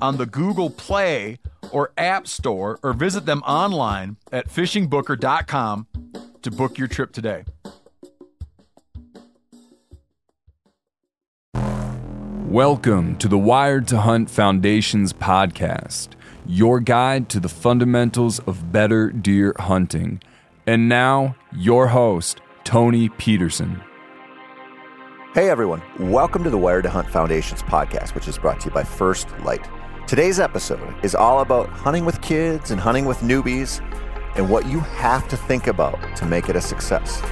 on the Google Play or App Store or visit them online at fishingbooker.com to book your trip today. Welcome to the Wired to Hunt Foundation's podcast, your guide to the fundamentals of better deer hunting. And now, your host, Tony Peterson. Hey everyone, welcome to the Wired to Hunt Foundation's podcast, which is brought to you by First Light. Today's episode is all about hunting with kids and hunting with newbies and what you have to think about to make it a success.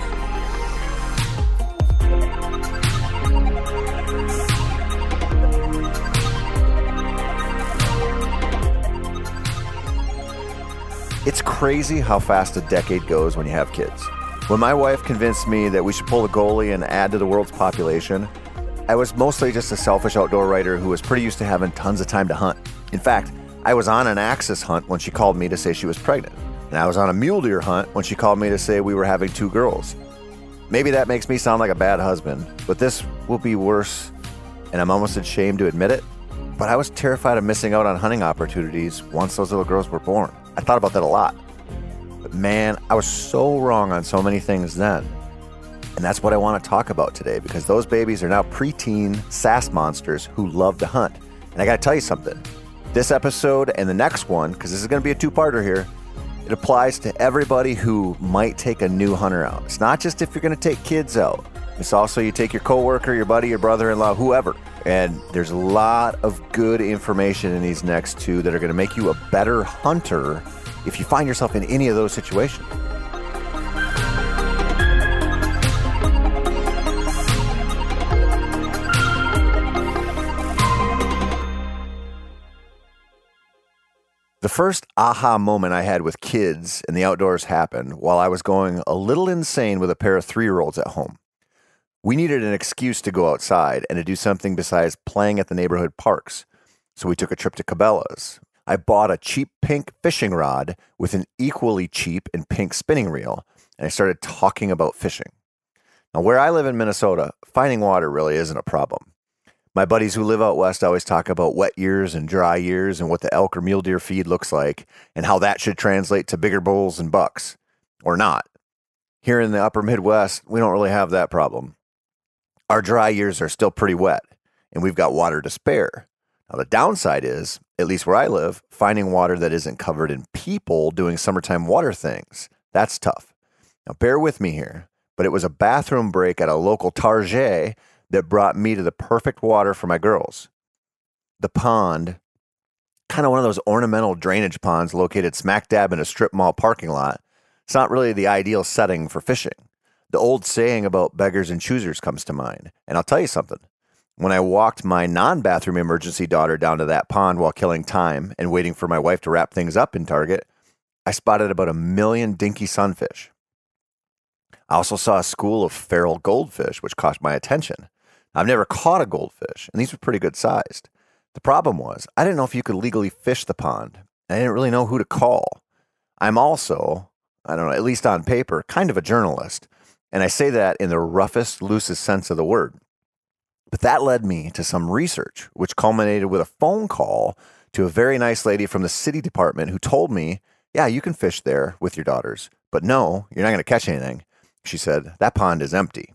It's crazy how fast a decade goes when you have kids. When my wife convinced me that we should pull the goalie and add to the world's population, I was mostly just a selfish outdoor writer who was pretty used to having tons of time to hunt. In fact, I was on an axis hunt when she called me to say she was pregnant, and I was on a mule deer hunt when she called me to say we were having two girls. Maybe that makes me sound like a bad husband, but this will be worse, and I'm almost ashamed to admit it. But I was terrified of missing out on hunting opportunities once those little girls were born. I thought about that a lot. But man, I was so wrong on so many things then. And that's what I want to talk about today because those babies are now preteen sass monsters who love to hunt. And I got to tell you something. This episode and the next one, because this is going to be a two parter here, it applies to everybody who might take a new hunter out. It's not just if you're going to take kids out, it's also you take your coworker, your buddy, your brother in law, whoever. And there's a lot of good information in these next two that are going to make you a better hunter if you find yourself in any of those situations. First aha moment I had with kids and the outdoors happened while I was going a little insane with a pair of three year olds at home. We needed an excuse to go outside and to do something besides playing at the neighborhood parks. So we took a trip to Cabela's. I bought a cheap pink fishing rod with an equally cheap and pink spinning reel, and I started talking about fishing. Now, where I live in Minnesota, finding water really isn't a problem. My buddies who live out west always talk about wet years and dry years and what the elk or mule deer feed looks like and how that should translate to bigger bulls and bucks, or not. Here in the upper Midwest, we don't really have that problem. Our dry years are still pretty wet, and we've got water to spare. Now, the downside is, at least where I live, finding water that isn't covered in people doing summertime water things. That's tough. Now, bear with me here, but it was a bathroom break at a local Target that brought me to the perfect water for my girls. The pond, kind of one of those ornamental drainage ponds located smack dab in a strip mall parking lot, it's not really the ideal setting for fishing. The old saying about beggars and choosers comes to mind. And I'll tell you something. When I walked my non bathroom emergency daughter down to that pond while killing time and waiting for my wife to wrap things up in Target, I spotted about a million dinky sunfish. I also saw a school of feral goldfish, which caught my attention. I've never caught a goldfish, and these were pretty good sized. The problem was, I didn't know if you could legally fish the pond. and I didn't really know who to call. I'm also, I don't know, at least on paper, kind of a journalist. And I say that in the roughest, loosest sense of the word. But that led me to some research, which culminated with a phone call to a very nice lady from the city department who told me, Yeah, you can fish there with your daughters, but no, you're not going to catch anything. She said, That pond is empty.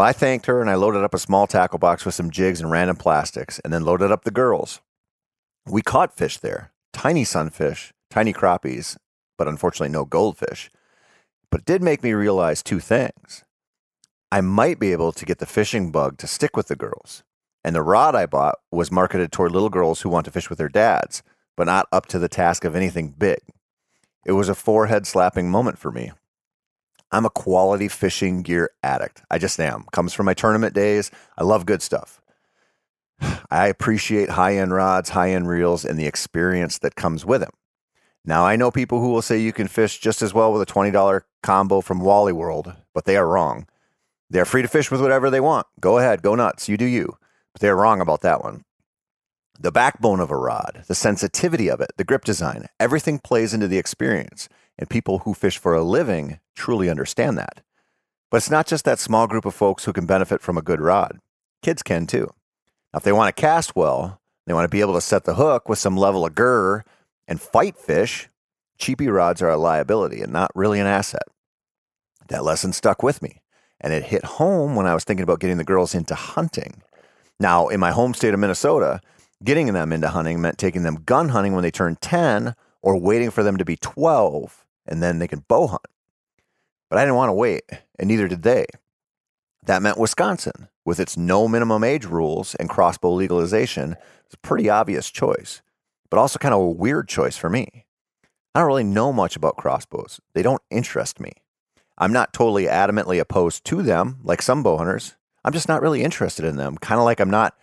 Well, I thanked her and I loaded up a small tackle box with some jigs and random plastics and then loaded up the girls. We caught fish there tiny sunfish, tiny crappies, but unfortunately no goldfish. But it did make me realize two things. I might be able to get the fishing bug to stick with the girls. And the rod I bought was marketed toward little girls who want to fish with their dads, but not up to the task of anything big. It was a forehead slapping moment for me. I'm a quality fishing gear addict. I just am. Comes from my tournament days. I love good stuff. I appreciate high end rods, high end reels, and the experience that comes with them. Now, I know people who will say you can fish just as well with a $20 combo from Wally World, but they are wrong. They're free to fish with whatever they want. Go ahead, go nuts. You do you. But they're wrong about that one. The backbone of a rod, the sensitivity of it, the grip design, everything plays into the experience. And people who fish for a living truly understand that. But it's not just that small group of folks who can benefit from a good rod. Kids can too. Now, if they want to cast well, they want to be able to set the hook with some level of gur and fight fish, cheapy rods are a liability and not really an asset. That lesson stuck with me, and it hit home when I was thinking about getting the girls into hunting. Now, in my home state of Minnesota, getting them into hunting meant taking them gun hunting when they turned 10 or waiting for them to be 12 and then they can bow hunt. But I didn't want to wait, and neither did they. That meant Wisconsin, with its no minimum age rules and crossbow legalization, was a pretty obvious choice, but also kind of a weird choice for me. I don't really know much about crossbows. They don't interest me. I'm not totally adamantly opposed to them, like some bow hunters. I'm just not really interested in them, kind of like I'm not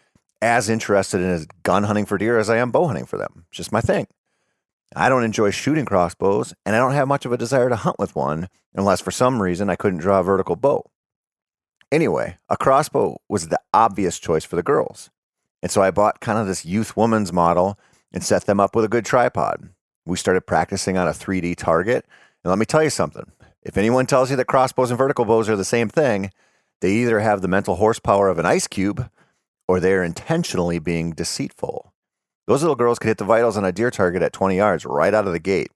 as interested in gun hunting for deer as I am bow hunting for them. It's just my thing. I don't enjoy shooting crossbows, and I don't have much of a desire to hunt with one unless for some reason I couldn't draw a vertical bow. Anyway, a crossbow was the obvious choice for the girls. And so I bought kind of this youth woman's model and set them up with a good tripod. We started practicing on a 3D target. And let me tell you something if anyone tells you that crossbows and vertical bows are the same thing, they either have the mental horsepower of an ice cube or they're intentionally being deceitful. Those little girls could hit the vitals on a deer target at 20 yards right out of the gate.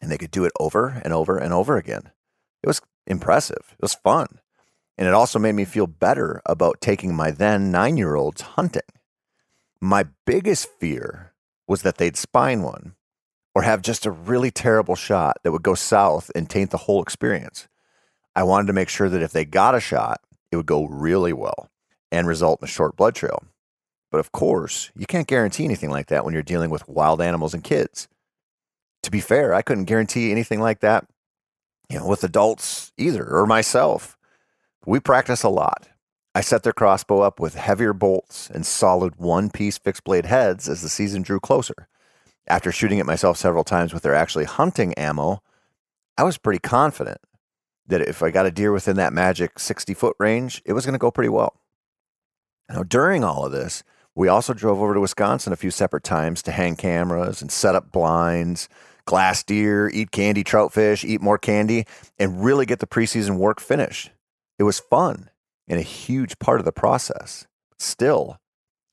And they could do it over and over and over again. It was impressive. It was fun. And it also made me feel better about taking my then nine year olds hunting. My biggest fear was that they'd spine one or have just a really terrible shot that would go south and taint the whole experience. I wanted to make sure that if they got a shot, it would go really well and result in a short blood trail. But of course, you can't guarantee anything like that when you're dealing with wild animals and kids. To be fair, I couldn't guarantee anything like that, you know, with adults either or myself. We practice a lot. I set their crossbow up with heavier bolts and solid one piece fixed blade heads as the season drew closer. After shooting it myself several times with their actually hunting ammo, I was pretty confident that if I got a deer within that magic 60 foot range, it was going to go pretty well. Now, during all of this, we also drove over to Wisconsin a few separate times to hang cameras and set up blinds, glass deer, eat candy, trout fish, eat more candy, and really get the preseason work finished. It was fun and a huge part of the process. Still,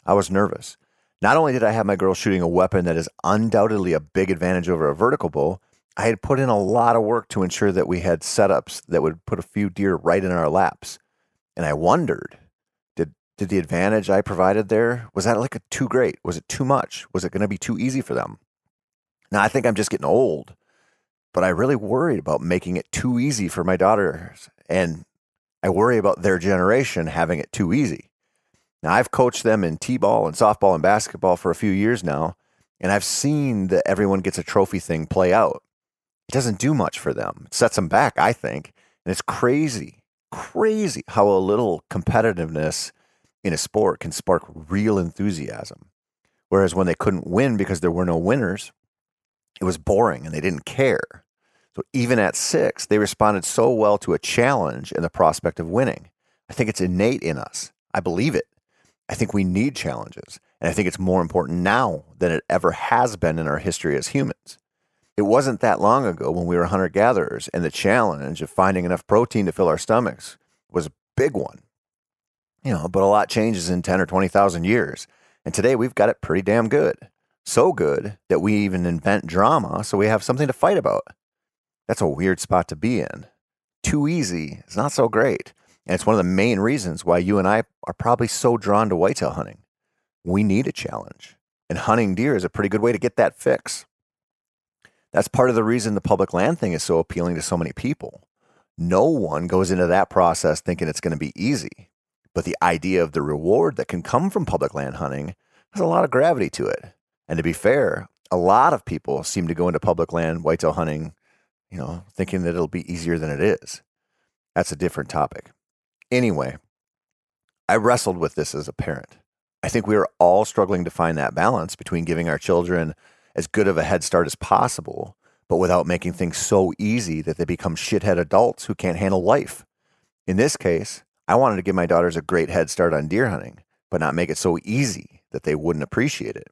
I was nervous. Not only did I have my girl shooting a weapon that is undoubtedly a big advantage over a vertical bow, I had put in a lot of work to ensure that we had setups that would put a few deer right in our laps. And I wondered, did the advantage I provided there was that like a too great? Was it too much? Was it going to be too easy for them? Now I think I'm just getting old, but I really worried about making it too easy for my daughters and I worry about their generation having it too easy. Now, I've coached them in T ball and softball and basketball for a few years now, and I've seen that everyone gets a trophy thing play out. It doesn't do much for them, it sets them back, I think. And it's crazy, crazy how a little competitiveness in a sport can spark real enthusiasm. Whereas when they couldn't win because there were no winners, it was boring and they didn't care. So even at six, they responded so well to a challenge and the prospect of winning. I think it's innate in us. I believe it. I think we need challenges. And I think it's more important now than it ever has been in our history as humans. It wasn't that long ago when we were hunter gatherers, and the challenge of finding enough protein to fill our stomachs was a big one. You know, but a lot changes in 10 or 20,000 years. And today we've got it pretty damn good. So good that we even invent drama so we have something to fight about. That's a weird spot to be in. Too easy is not so great. And it's one of the main reasons why you and I are probably so drawn to whitetail hunting. We need a challenge. And hunting deer is a pretty good way to get that fix. That's part of the reason the public land thing is so appealing to so many people. No one goes into that process thinking it's going to be easy. But the idea of the reward that can come from public land hunting has a lot of gravity to it. And to be fair, a lot of people seem to go into public land whitetail hunting, you know, thinking that it'll be easier than it is. That's a different topic. Anyway, I wrestled with this as a parent. I think we are all struggling to find that balance between giving our children as good of a head start as possible, but without making things so easy that they become shithead adults who can't handle life. In this case, I wanted to give my daughters a great head start on deer hunting, but not make it so easy that they wouldn't appreciate it.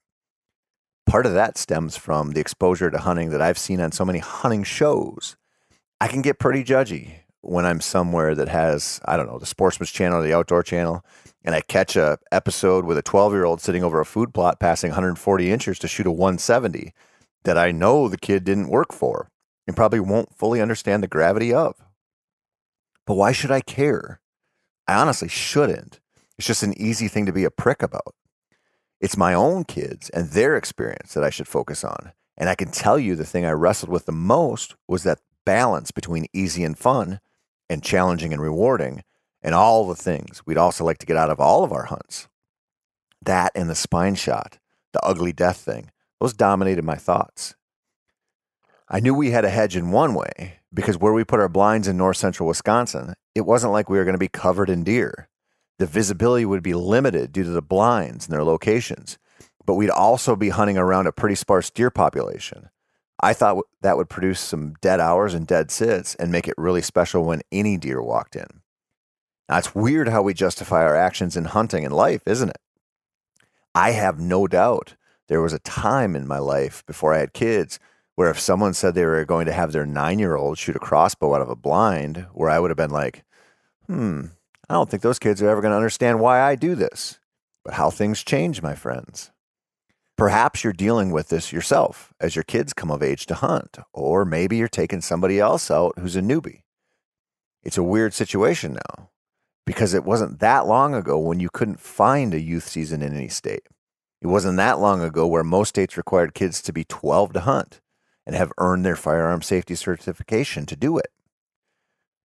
Part of that stems from the exposure to hunting that I've seen on so many hunting shows. I can get pretty judgy when I'm somewhere that has, I don't know, the Sportsman's Channel or the Outdoor Channel, and I catch a episode with a 12 year old sitting over a food plot passing 140 inches to shoot a 170 that I know the kid didn't work for and probably won't fully understand the gravity of. But why should I care? I honestly shouldn't. It's just an easy thing to be a prick about. It's my own kids and their experience that I should focus on. And I can tell you the thing I wrestled with the most was that balance between easy and fun and challenging and rewarding and all the things we'd also like to get out of all of our hunts. That and the spine shot, the ugly death thing, those dominated my thoughts. I knew we had a hedge in one way because where we put our blinds in north central Wisconsin, it wasn't like we were going to be covered in deer. The visibility would be limited due to the blinds and their locations, but we'd also be hunting around a pretty sparse deer population. I thought that would produce some dead hours and dead sits and make it really special when any deer walked in. Now, it's weird how we justify our actions in hunting and life, isn't it? I have no doubt there was a time in my life before I had kids where if someone said they were going to have their nine year old shoot a crossbow out of a blind, where I would have been like, hmm, I don't think those kids are ever going to understand why I do this. But how things change, my friends. Perhaps you're dealing with this yourself as your kids come of age to hunt, or maybe you're taking somebody else out who's a newbie. It's a weird situation now because it wasn't that long ago when you couldn't find a youth season in any state. It wasn't that long ago where most states required kids to be 12 to hunt and have earned their firearm safety certification to do it.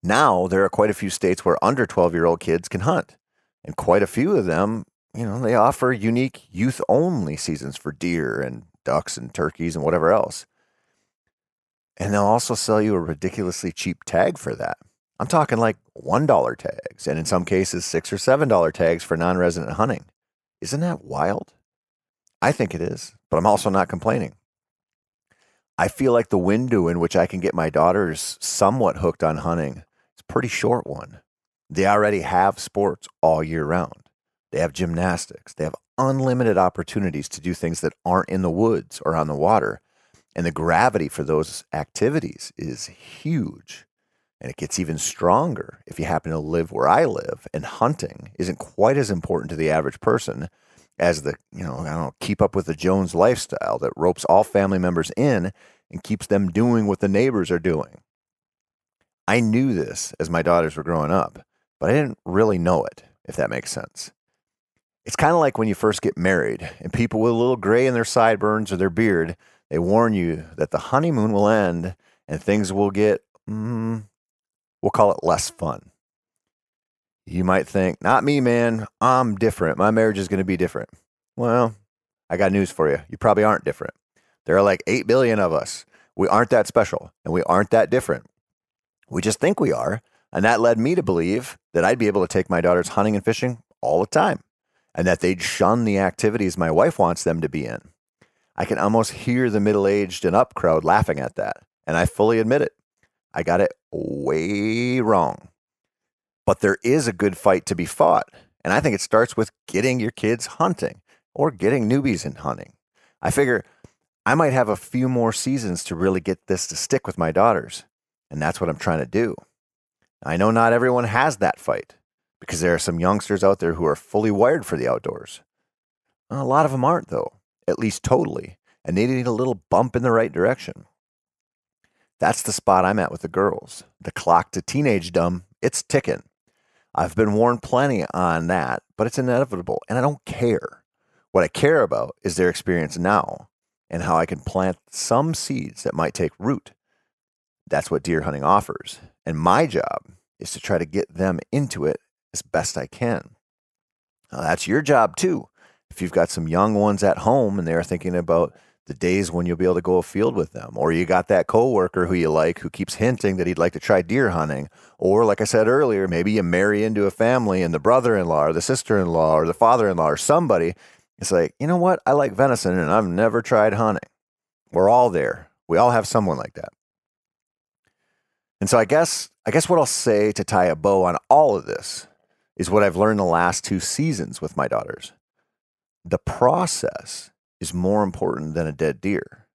Now, there are quite a few states where under 12 year old kids can hunt, and quite a few of them you know, they offer unique youth only seasons for deer and ducks and turkeys and whatever else. And they'll also sell you a ridiculously cheap tag for that. I'm talking like $1 tags, and in some cases, 6 or $7 tags for non resident hunting. Isn't that wild? I think it is, but I'm also not complaining. I feel like the window in which I can get my daughters somewhat hooked on hunting pretty short one. They already have sports all year round. They have gymnastics. They have unlimited opportunities to do things that aren't in the woods or on the water. And the gravity for those activities is huge. And it gets even stronger if you happen to live where I live. And hunting isn't quite as important to the average person as the, you know, I don't know, keep up with the Jones lifestyle that ropes all family members in and keeps them doing what the neighbors are doing. I knew this as my daughters were growing up, but I didn't really know it, if that makes sense. It's kind of like when you first get married and people with a little gray in their sideburns or their beard, they warn you that the honeymoon will end and things will get, mm, we'll call it less fun. You might think, not me, man. I'm different. My marriage is going to be different. Well, I got news for you. You probably aren't different. There are like 8 billion of us. We aren't that special and we aren't that different. We just think we are. And that led me to believe that I'd be able to take my daughters hunting and fishing all the time and that they'd shun the activities my wife wants them to be in. I can almost hear the middle aged and up crowd laughing at that, and I fully admit it. I got it way wrong. But there is a good fight to be fought, and I think it starts with getting your kids hunting, or getting newbies in hunting. I figure I might have a few more seasons to really get this to stick with my daughters, and that's what I'm trying to do. I know not everyone has that fight because there are some youngsters out there who are fully wired for the outdoors. A lot of them aren't, though, at least totally, and they need a little bump in the right direction. That's the spot I'm at with the girls. The clock to teenage dumb, it's ticking. I've been warned plenty on that, but it's inevitable, and I don't care. What I care about is their experience now and how I can plant some seeds that might take root. That's what deer hunting offers, and my job is to try to get them into it as best I can. Now, that's your job too. If you've got some young ones at home and they're thinking about the days when you'll be able to go afield with them, or you got that coworker who you like who keeps hinting that he'd like to try deer hunting, or like I said earlier, maybe you marry into a family and the brother-in-law or the sister-in-law or the father-in-law or somebody it's like, you know what? I like venison and I've never tried hunting. We're all there. We all have someone like that. And so I guess I guess what I'll say to tie a bow on all of this is what I've learned the last two seasons with my daughters. The process is more important than a dead deer.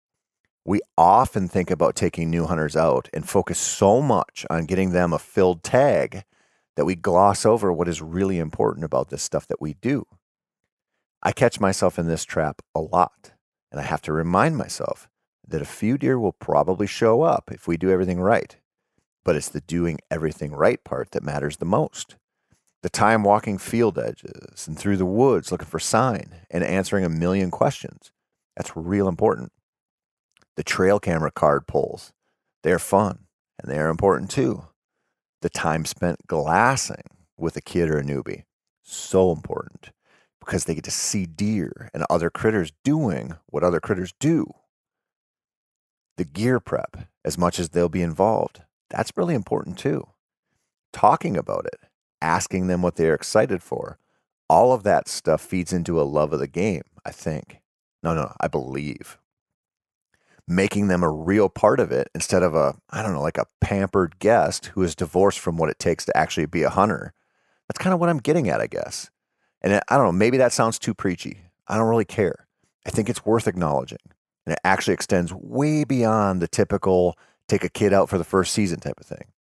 We often think about taking new hunters out and focus so much on getting them a filled tag that we gloss over what is really important about this stuff that we do. I catch myself in this trap a lot, and I have to remind myself that a few deer will probably show up if we do everything right but it's the doing everything right part that matters the most. The time walking field edges and through the woods looking for sign and answering a million questions. That's real important. The trail camera card pulls, they're fun and they are important too. The time spent glassing with a kid or a newbie, so important because they get to see deer and other critters doing what other critters do. The gear prep, as much as they'll be involved, that's really important too. Talking about it, asking them what they're excited for, all of that stuff feeds into a love of the game, I think. No, no, I believe. Making them a real part of it instead of a, I don't know, like a pampered guest who is divorced from what it takes to actually be a hunter. That's kind of what I'm getting at, I guess. And I don't know, maybe that sounds too preachy. I don't really care. I think it's worth acknowledging. And it actually extends way beyond the typical take a kid out for the first season type of thing.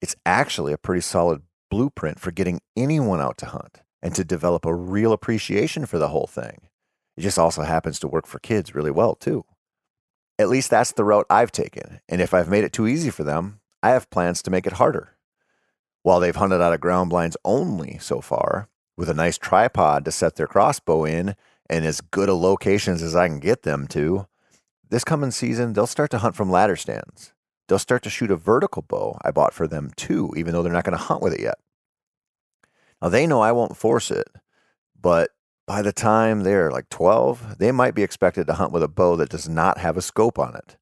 It's actually a pretty solid blueprint for getting anyone out to hunt and to develop a real appreciation for the whole thing. It just also happens to work for kids really well, too. At least that's the route I've taken. And if I've made it too easy for them, I have plans to make it harder. While they've hunted out of ground blinds only so far, with a nice tripod to set their crossbow in and as good a locations as I can get them to, this coming season, they'll start to hunt from ladder stands they'll start to shoot a vertical bow I bought for them too, even though they're not going to hunt with it yet. Now they know I won't force it, but by the time they're like 12, they might be expected to hunt with a bow that does not have a scope on it.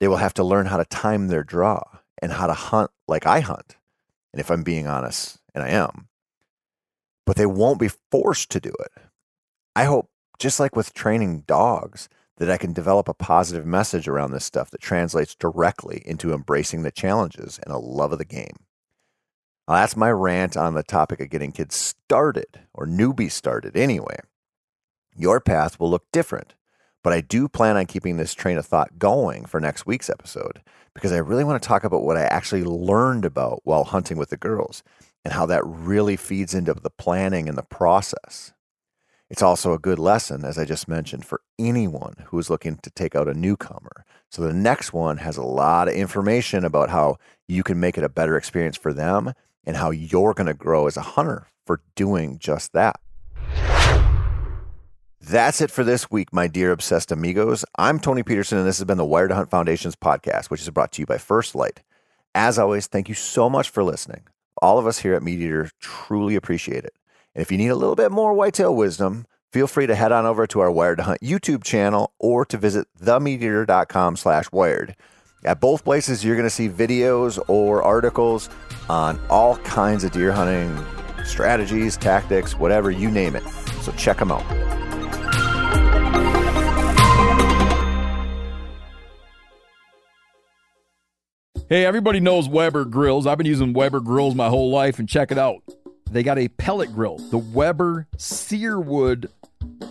They will have to learn how to time their draw and how to hunt like I hunt. And if I'm being honest, and I am, but they won't be forced to do it. I hope, just like with training dogs, that I can develop a positive message around this stuff that translates directly into embracing the challenges and a love of the game. Now, that's my rant on the topic of getting kids started or newbies started anyway. Your path will look different, but I do plan on keeping this train of thought going for next week's episode because I really want to talk about what I actually learned about while hunting with the girls and how that really feeds into the planning and the process. It's also a good lesson, as I just mentioned, for anyone who is looking to take out a newcomer. So the next one has a lot of information about how you can make it a better experience for them and how you're going to grow as a hunter for doing just that. That's it for this week, my deer obsessed amigos. I'm Tony Peterson, and this has been the Wired to Hunt Foundations podcast, which is brought to you by First Light. As always, thank you so much for listening. All of us here at MeatEater truly appreciate it. And if you need a little bit more whitetail wisdom, feel free to head on over to our Wired to Hunt YouTube channel or to visit themeateater.com slash wired. At both places, you're going to see videos or articles on all kinds of deer hunting strategies, tactics, whatever, you name it. So check them out. Hey, everybody knows Weber grills. I've been using Weber grills my whole life, and check it out. They got a pellet grill, the Weber Searwood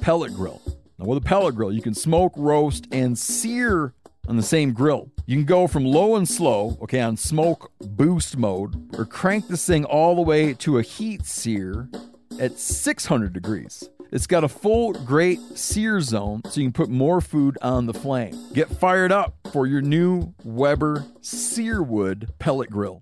pellet grill. Now, with a pellet grill, you can smoke, roast, and sear on the same grill. You can go from low and slow, okay, on smoke boost mode, or crank this thing all the way to a heat sear at 600 degrees. It's got a full grate sear zone so you can put more food on the flame. Get fired up for your new Weber Searwood pellet grill.